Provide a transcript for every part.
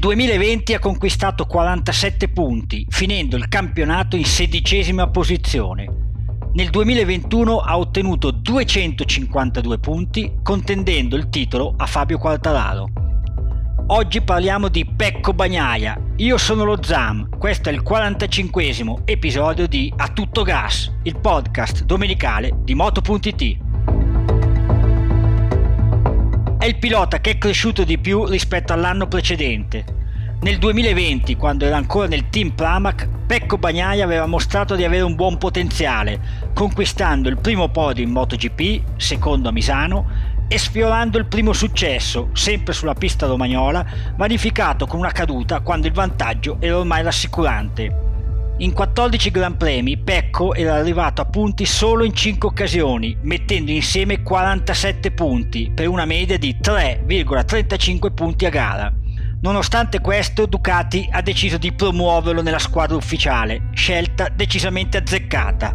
2020 ha conquistato 47 punti, finendo il campionato in sedicesima posizione. Nel 2021 ha ottenuto 252 punti, contendendo il titolo a Fabio Quartararo. Oggi parliamo di Pecco Bagnaia. Io sono lo Zam, questo è il 45 episodio di A Tutto Gas, il podcast domenicale di Moto.it. È il pilota che è cresciuto di più rispetto all'anno precedente. Nel 2020, quando era ancora nel team Pramac, Pecco Bagnaia aveva mostrato di avere un buon potenziale, conquistando il primo podio in MotoGP, secondo a Misano, e sfiorando il primo successo, sempre sulla pista romagnola, vanificato con una caduta quando il vantaggio era ormai rassicurante. In 14 Gran Premi Pecco era arrivato a punti solo in 5 occasioni, mettendo insieme 47 punti per una media di 3,35 punti a gara. Nonostante questo, Ducati ha deciso di promuoverlo nella squadra ufficiale, scelta decisamente azzeccata.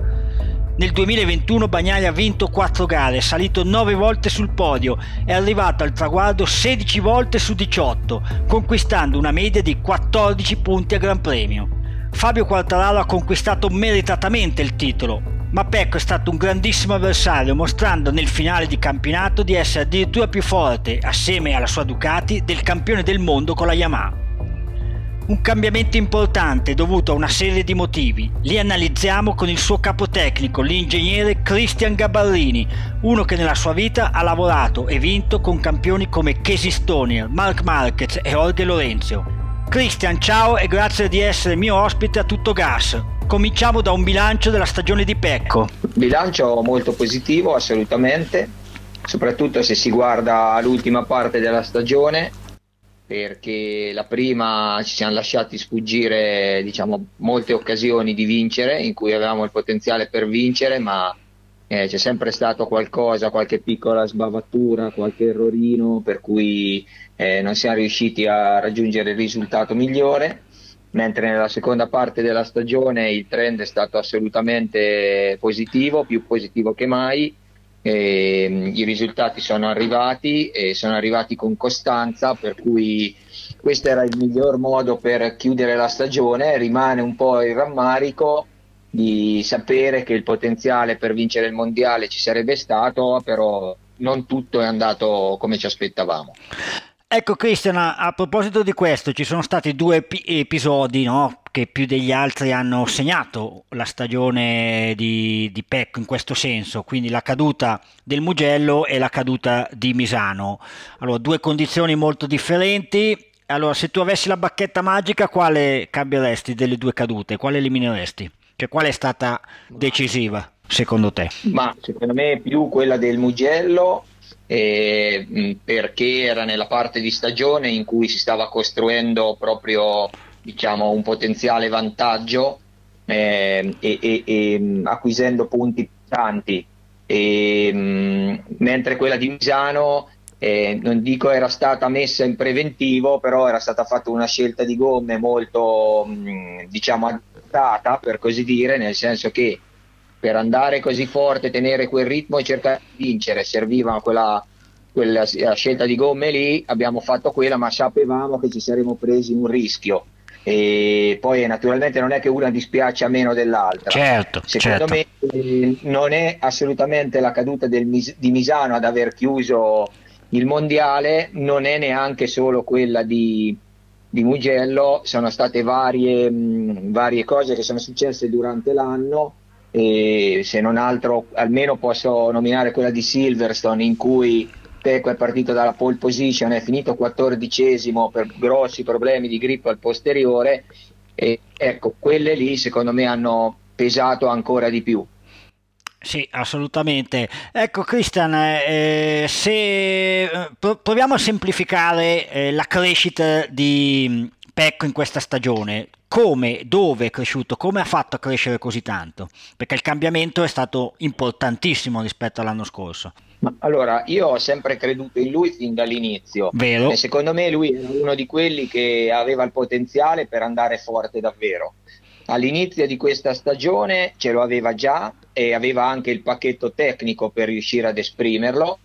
Nel 2021 Bagnaia ha vinto 4 gare, è salito 9 volte sul podio, è arrivato al traguardo 16 volte su 18, conquistando una media di 14 punti a Gran Premio. Fabio Quartararo ha conquistato meritatamente il titolo, ma Pecco è stato un grandissimo avversario, mostrando nel finale di campionato di essere addirittura più forte, assieme alla sua Ducati, del campione del mondo con la Yamaha. Un cambiamento importante dovuto a una serie di motivi. Li analizziamo con il suo capo tecnico, l'ingegnere Christian Gabarrini, uno che nella sua vita ha lavorato e vinto con campioni come Casey Stoner, Mark Marquez e Jorge Lorenzo. Christian, ciao e grazie di essere mio ospite a tutto gas. Cominciamo da un bilancio della stagione di Pecco. Bilancio molto positivo, assolutamente, soprattutto se si guarda l'ultima parte della stagione, perché la prima ci siamo lasciati sfuggire diciamo, molte occasioni di vincere, in cui avevamo il potenziale per vincere, ma eh, c'è sempre stato qualcosa, qualche piccola sbavatura, qualche errorino, per cui eh, non siamo riusciti a raggiungere il risultato migliore, mentre nella seconda parte della stagione il trend è stato assolutamente positivo, più positivo che mai. E, mm, I risultati sono arrivati e sono arrivati con costanza, per cui questo era il miglior modo per chiudere la stagione. Rimane un po' il rammarico di sapere che il potenziale per vincere il mondiale ci sarebbe stato, però non tutto è andato come ci aspettavamo. Ecco Cristian, a proposito di questo, ci sono stati due ep- episodi no, che più degli altri hanno segnato la stagione di, di Pecco in questo senso, quindi la caduta del Mugello e la caduta di Misano. Allora, due condizioni molto differenti. Allora, se tu avessi la bacchetta magica, quale cambieresti delle due cadute? Quale elimineresti? Cioè, qual è stata decisiva, secondo te? Ma secondo me più quella del Mugello eh, perché era nella parte di stagione in cui si stava costruendo proprio diciamo, un potenziale vantaggio eh, e, e, e, acquisendo punti tanti. E, mentre quella di Misano eh, non dico era stata messa in preventivo, però era stata fatta una scelta di gomme molto mh, diciamo adattata per così dire, nel senso che per andare così forte, tenere quel ritmo e cercare di vincere, serviva quella, quella scelta di gomme lì, abbiamo fatto quella, ma sapevamo che ci saremmo presi un rischio. E poi naturalmente non è che una dispiace a meno dell'altra. Certo, Secondo certo. me non è assolutamente la caduta del, di Misano ad aver chiuso il mondiale, non è neanche solo quella di, di Mugello, sono state varie, mh, varie cose che sono successe durante l'anno e se non altro almeno posso nominare quella di Silverstone in cui Pecco è partito dalla pole position, è finito quattordicesimo per grossi problemi di grip al posteriore e ecco, quelle lì secondo me hanno pesato ancora di più. Sì, assolutamente. Ecco, Christian, eh, se eh, proviamo a semplificare eh, la crescita di mm, Pecco in questa stagione, come, dove è cresciuto, come ha fatto a crescere così tanto? Perché il cambiamento è stato importantissimo rispetto all'anno scorso. allora, io ho sempre creduto in lui fin dall'inizio. Vero. E secondo me lui era uno di quelli che aveva il potenziale per andare forte davvero. All'inizio di questa stagione ce lo aveva già e aveva anche il pacchetto tecnico per riuscire ad esprimerlo,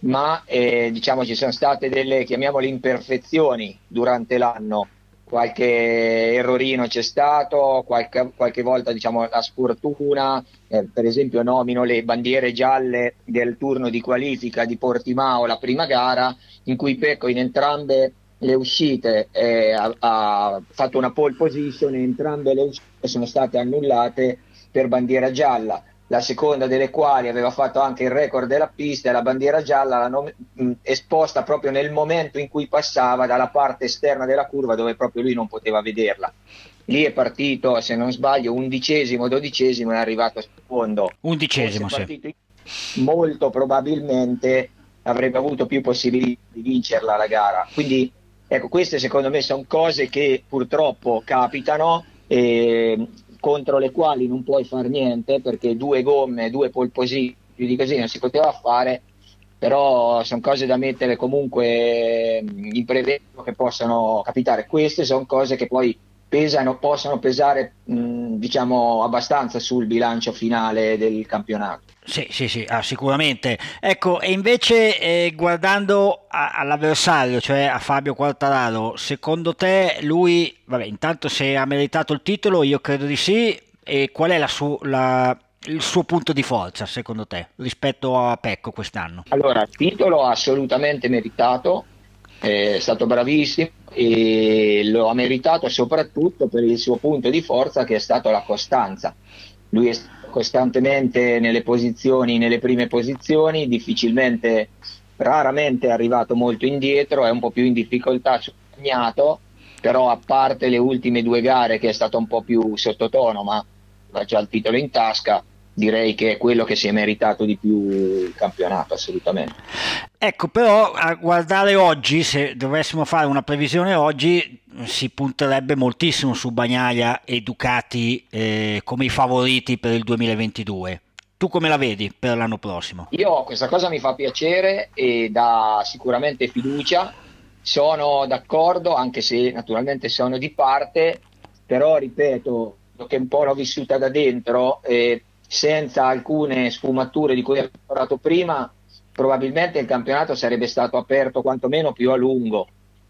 ma eh, diciamo ci sono state delle, chiamiamole, imperfezioni durante l'anno. Qualche errorino c'è stato, qualche, qualche volta diciamo la sfortuna, eh, per esempio nomino le bandiere gialle del turno di qualifica di Portimao, la prima gara, in cui Pecco in entrambe le uscite eh, ha, ha, fatto una pole position e entrambe le uscite sono state annullate per bandiera gialla la seconda delle quali aveva fatto anche il record della pista e la bandiera gialla l'hanno mh, esposta proprio nel momento in cui passava dalla parte esterna della curva dove proprio lui non poteva vederla. Lì è partito se non sbaglio undicesimo, dodicesimo è arrivato secondo. Undicesimo sì. molto probabilmente avrebbe avuto più possibilità di vincerla la gara. Quindi Ecco, queste secondo me sono cose che purtroppo capitano e contro le quali non puoi fare niente perché due gomme, due polposi, più di così non si poteva fare, però sono cose da mettere comunque in prevento che possano capitare. Queste sono cose che poi pesano, possono pesare mh, diciamo abbastanza sul bilancio finale del campionato. Sì, sì, sì, ah, sicuramente. Ecco, e invece eh, guardando a, all'avversario, cioè a Fabio Quartararo, secondo te lui, vabbè, intanto se ha meritato il titolo, io credo di sì, e qual è la su, la, il suo punto di forza, secondo te, rispetto a Pecco quest'anno? Allora, il titolo assolutamente meritato, è stato bravissimo e lo ha meritato soprattutto per il suo punto di forza che è stato la costanza. Lui è stato costantemente nelle posizioni, nelle prime posizioni, difficilmente, raramente è arrivato molto indietro, è un po' più in difficoltà sul bagnato, però a parte le ultime due gare che è stato un po' più sottotono, ma ha già il titolo in tasca, direi che è quello che si è meritato di più il campionato, assolutamente. Ecco, però a guardare oggi, se dovessimo fare una previsione oggi, si punterebbe moltissimo su Bagnaia e Ducati eh, come i favoriti per il 2022. Tu come la vedi per l'anno prossimo? Io questa cosa mi fa piacere e dà sicuramente fiducia. Sono d'accordo, anche se naturalmente sono di parte, però ripeto, che un po' l'ho vissuta da dentro, eh, senza alcune sfumature di cui ho parlato prima, probabilmente il campionato sarebbe stato aperto quantomeno più a lungo.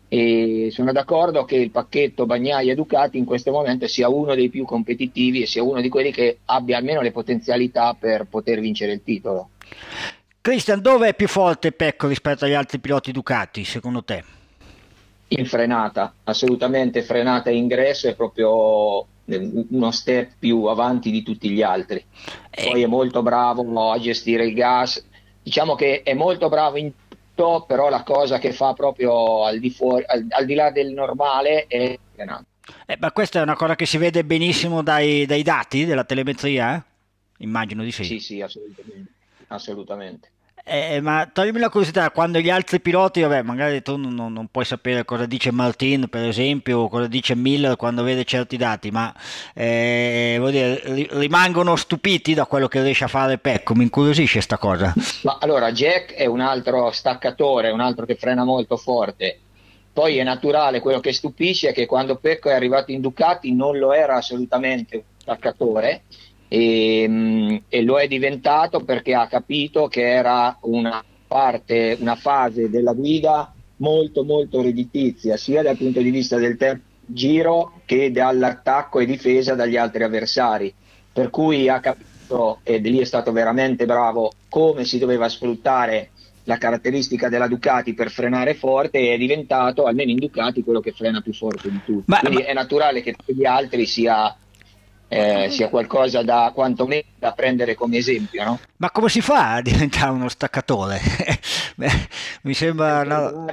E sono d'accordo che il pacchetto Bagnaia Ducati in questo momento sia uno dei più competitivi e sia uno di quelli che abbia almeno le potenzialità per poter vincere il titolo. Christian, dove è più forte Pecco rispetto agli altri piloti Ducati, secondo te? In frenata, assolutamente frenata e ingresso è proprio uno step più avanti di tutti gli altri. Eh. Poi è molto bravo a gestire il gas, diciamo che è molto bravo in tutto, però la cosa che fa proprio al di, fuori, al, al di là del normale è eh, ma questa è una cosa che si vede benissimo dai, dai dati della telemetria? Eh? Immagino di sì. Sì, sì, assolutamente. assolutamente. Eh, ma toglimi la curiosità, quando gli altri piloti, vabbè, magari tu non, non, puoi sapere cosa dice Martin, per esempio, o cosa dice Miller quando vede certi dati, ma eh, dire, rimangono stupiti da quello che riesce a fare Pecco, mi incuriosisce questa cosa. Ma allora, Jack è un altro staccatore, un altro che frena molto forte. Poi è naturale, quello che stupisce è che quando Pecco è arrivato in Ducati non lo era assolutamente un staccatore, e, mm, e, lo è diventato perché ha capito che era una parte, una fase della guida molto molto redditizia sia dal punto di vista del terzo giro che dall'attacco e difesa dagli altri avversari. Per cui ha capito ed lì è stato veramente bravo come si doveva sfruttare la caratteristica della Ducati per frenare forte è diventato almeno in Ducati quello che frena più forte di tutti. Ma, quindi ma... è naturale che per gli altri sia eh, sia qualcosa da quantomeno da prendere come esempio. No? Ma come si fa a diventare uno staccatore? Beh, mi sembra no...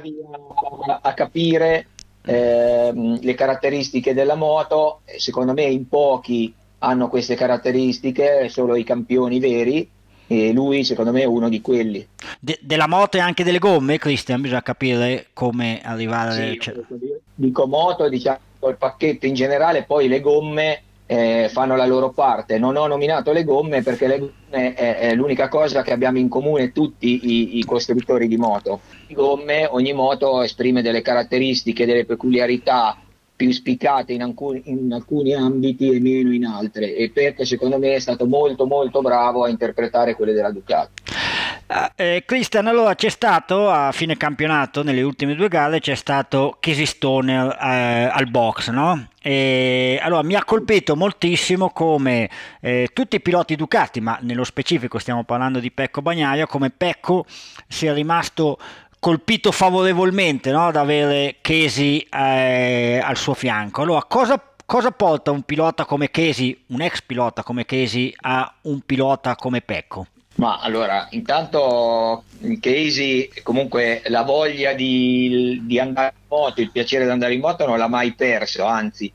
a, a, capire ehm, le caratteristiche della moto, secondo me in pochi hanno queste caratteristiche, solo i campioni veri e lui secondo me è uno di quelli. De- della moto e anche delle gomme, Cristian, bisogna capire come arrivare... Sì, cioè... Dico moto, diciamo il pacchetto in generale, poi le gomme eh, fanno la loro parte. Non ho nominato le gomme perché le gomme è, è l'unica cosa che abbiamo in comune tutti i, i, costruttori di moto. Le gomme, ogni moto esprime delle caratteristiche, delle peculiarità più spiccate in alcuni, in alcuni ambiti e meno in altre e perché secondo me è stato molto molto bravo a interpretare quelle della Ducati. Eh, Christian, allora c'è stato a fine campionato, nelle ultime due gare, c'è stato Casey Stoner eh, al box, no? E, allora mi ha colpito moltissimo come eh, tutti i piloti Ducati, ma nello specifico stiamo parlando di Pecco Bagnaia, come Pecco sia rimasto colpito favorevolmente no? ad avere Casey eh, al suo fianco. Allora, cosa, cosa, porta un pilota come Casey, un ex pilota come Casey, a un pilota come Pecco? Ma allora, intanto Casey comunque la voglia di, di, andare in moto, il piacere di andare in moto non l'ha mai perso, anzi,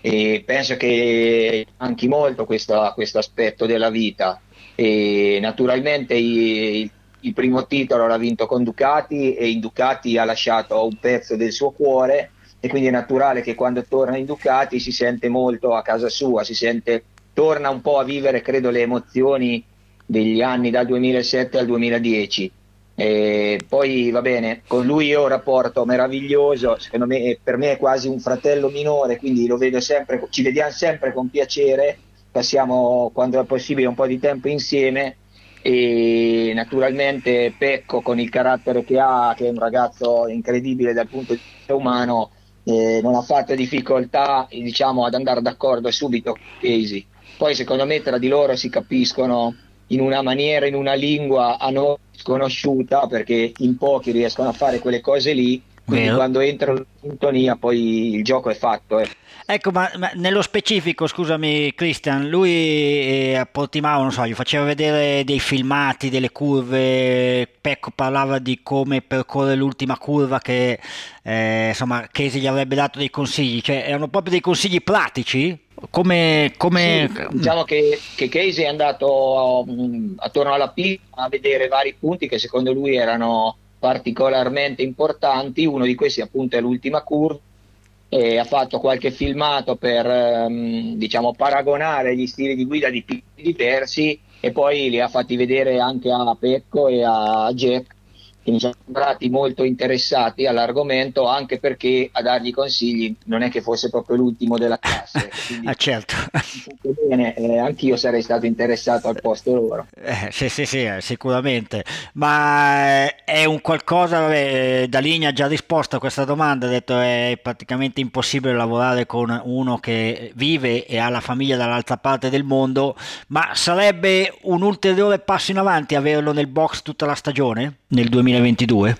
e penso che manchi molto questo aspetto della vita. E naturalmente il, il primo titolo l'ha vinto con Ducati e in Ducati ha lasciato un pezzo del suo cuore e quindi è naturale che quando torna in Ducati si sente molto a casa sua, si sente, torna un po' a vivere credo le emozioni degli anni dal 2007 al 2010. E poi va bene, con lui io ho un rapporto meraviglioso, secondo me per me è quasi un fratello minore, quindi lo vedo sempre, ci vediamo sempre con piacere, passiamo quando è possibile un po' di tempo insieme e naturalmente Pecco con il carattere che ha, che è un ragazzo incredibile dal punto di vista umano, eh, non ha fatto difficoltà diciamo, ad andare d'accordo subito con Casey. Poi secondo me tra di loro si capiscono in una maniera, in una lingua a noi sconosciuta, perché in pochi riescono a fare quelle cose lì, quindi Vero. quando entrano in sintonia poi il gioco è fatto. Eh. Ecco, ma, ma, nello specifico, scusami Christian, lui eh, a Portimao, non so, gli faceva vedere dei filmati, delle curve, Pecco parlava di come percorrere l'ultima curva che eh, insomma Casey gli avrebbe dato dei consigli, cioè erano proprio dei consigli pratici? Come, come... Sì, diciamo che, che, Casey è andato um, attorno alla P a vedere vari punti che secondo lui erano particolarmente importanti, uno di questi appunto è l'ultima curva, e ha fatto qualche filmato per um, diciamo, paragonare gli stili di guida di piloti diversi e poi li ha fatti vedere anche a Pecco e a Jack che mi sono sembrati molto interessati all'argomento anche perché a dargli consigli non è che fosse proprio l'ultimo della classe. Ah certo. bene, eh, anch'io sarei stato interessato al posto loro. Eh, sì sì sì eh, sicuramente. Ma eh, è un qualcosa vabbè, da linea ha già risposto a questa domanda ha detto è praticamente impossibile lavorare con uno che vive e ha la famiglia dall'altra parte del mondo ma sarebbe un ulteriore passo in avanti averlo nel box tutta la stagione nel 2022?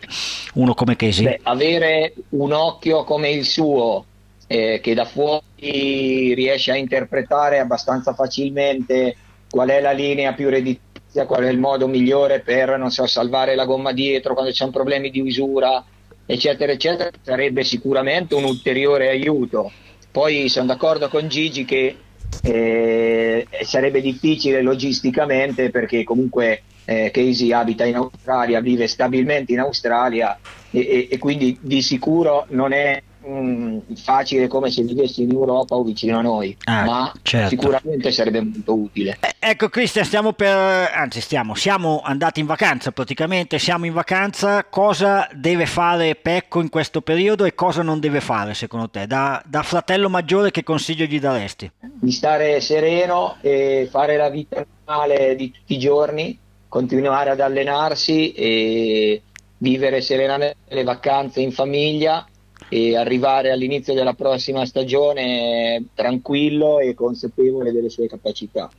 Uno come Casey? Beh, avere un occhio come il suo, eh, che da fuori riesce a interpretare abbastanza facilmente qual è la linea più redditizia, qual è il modo migliore per, so, salvare la gomma dietro quando c'è un problema di usura, eccetera, eccetera, sarebbe sicuramente un ulteriore aiuto. Poi sono d'accordo con Gigi che eh, sarebbe difficile logisticamente perché comunque eh, Casey abita in Australia, vive stabilmente in Australia e, e, e quindi di sicuro non è mh, facile come se vivessi in Europa o vicino a noi, ah, ma certo. sicuramente sarebbe molto utile. Eh, ecco Cristian, stiamo per, anzi stiamo, siamo andati in vacanza praticamente, siamo in vacanza, cosa deve fare Pecco in questo periodo e cosa non deve fare secondo te? Da, da fratello maggiore che consiglio gli daresti? Di stare sereno e fare la vita normale di tutti i giorni, continuare ad allenarsi e vivere serenamente le vacanze in famiglia e arrivare all'inizio della prossima stagione tranquillo e consapevole delle sue capacità.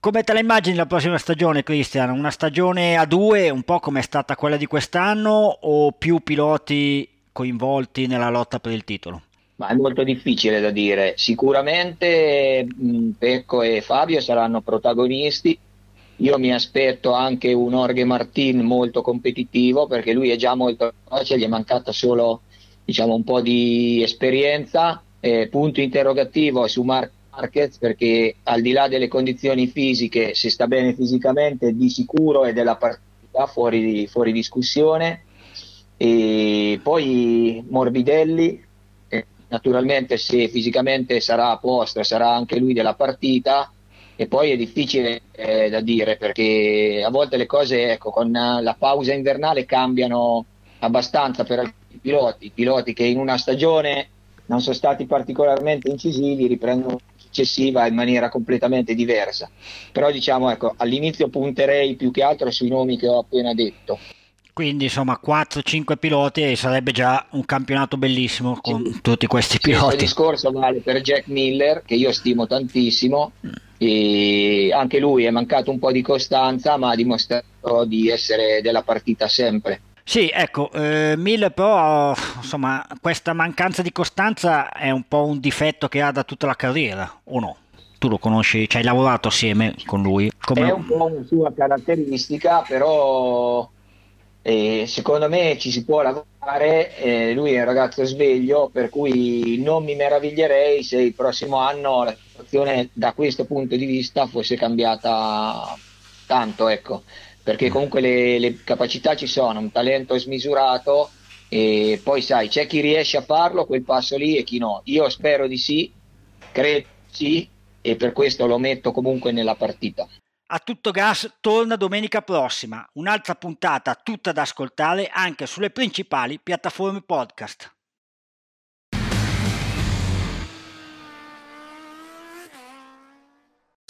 Come te la immagini la prossima stagione, Cristian? Una stagione a due, un po' come è stata quella di quest'anno, o più piloti coinvolti nella lotta per il titolo? Ma è molto difficile da dire. Sicuramente Pecco e Fabio saranno protagonisti, io mi aspetto anche un Orge Martin molto competitivo perché lui è già molto veloce, gli è mancata solo diciamo, un po' di esperienza, eh, punto interrogativo su Mark Marquez perché al di là delle condizioni fisiche, se sta bene fisicamente, di sicuro è della partita fuori, fuori discussione. E poi Morbidelli, eh, naturalmente se fisicamente sarà a posto, sarà anche lui della partita. E poi è difficile eh, da dire perché a volte le cose ecco, con la pausa invernale cambiano abbastanza per alcuni piloti, piloti che in una stagione non sono stati particolarmente incisivi, riprendono successiva in maniera completamente diversa. Però diciamo ecco, all'inizio punterei più che altro sui nomi che ho appena detto. Quindi insomma 4-5 piloti e sarebbe già un campionato bellissimo con sì. tutti questi piloti. Il discorso vale per Jack Miller che io stimo tantissimo e anche lui è mancato un po' di costanza ma ha dimostrato di essere della partita sempre. Sì, ecco, eh, Miller però, insomma, questa mancanza di costanza è un po' un difetto che ha da tutta la carriera, o no? Tu lo conosci, ci hai lavorato assieme con lui? Come... È un po' una sua caratteristica, però eh, secondo me ci si può lavorare, eh, lui è un ragazzo sveglio, per cui non mi meraviglierei se il prossimo anno situazione da questo punto di vista fosse cambiata tanto, ecco perché comunque le, le capacità ci sono, un talento smisurato e poi sai, c'è chi riesce a farlo quel passo lì e chi no. Io spero di sì, credo sì e per questo lo metto comunque nella partita. A tutto gas torna domenica prossima, un'altra puntata tutta da ascoltare anche sulle principali piattaforme podcast.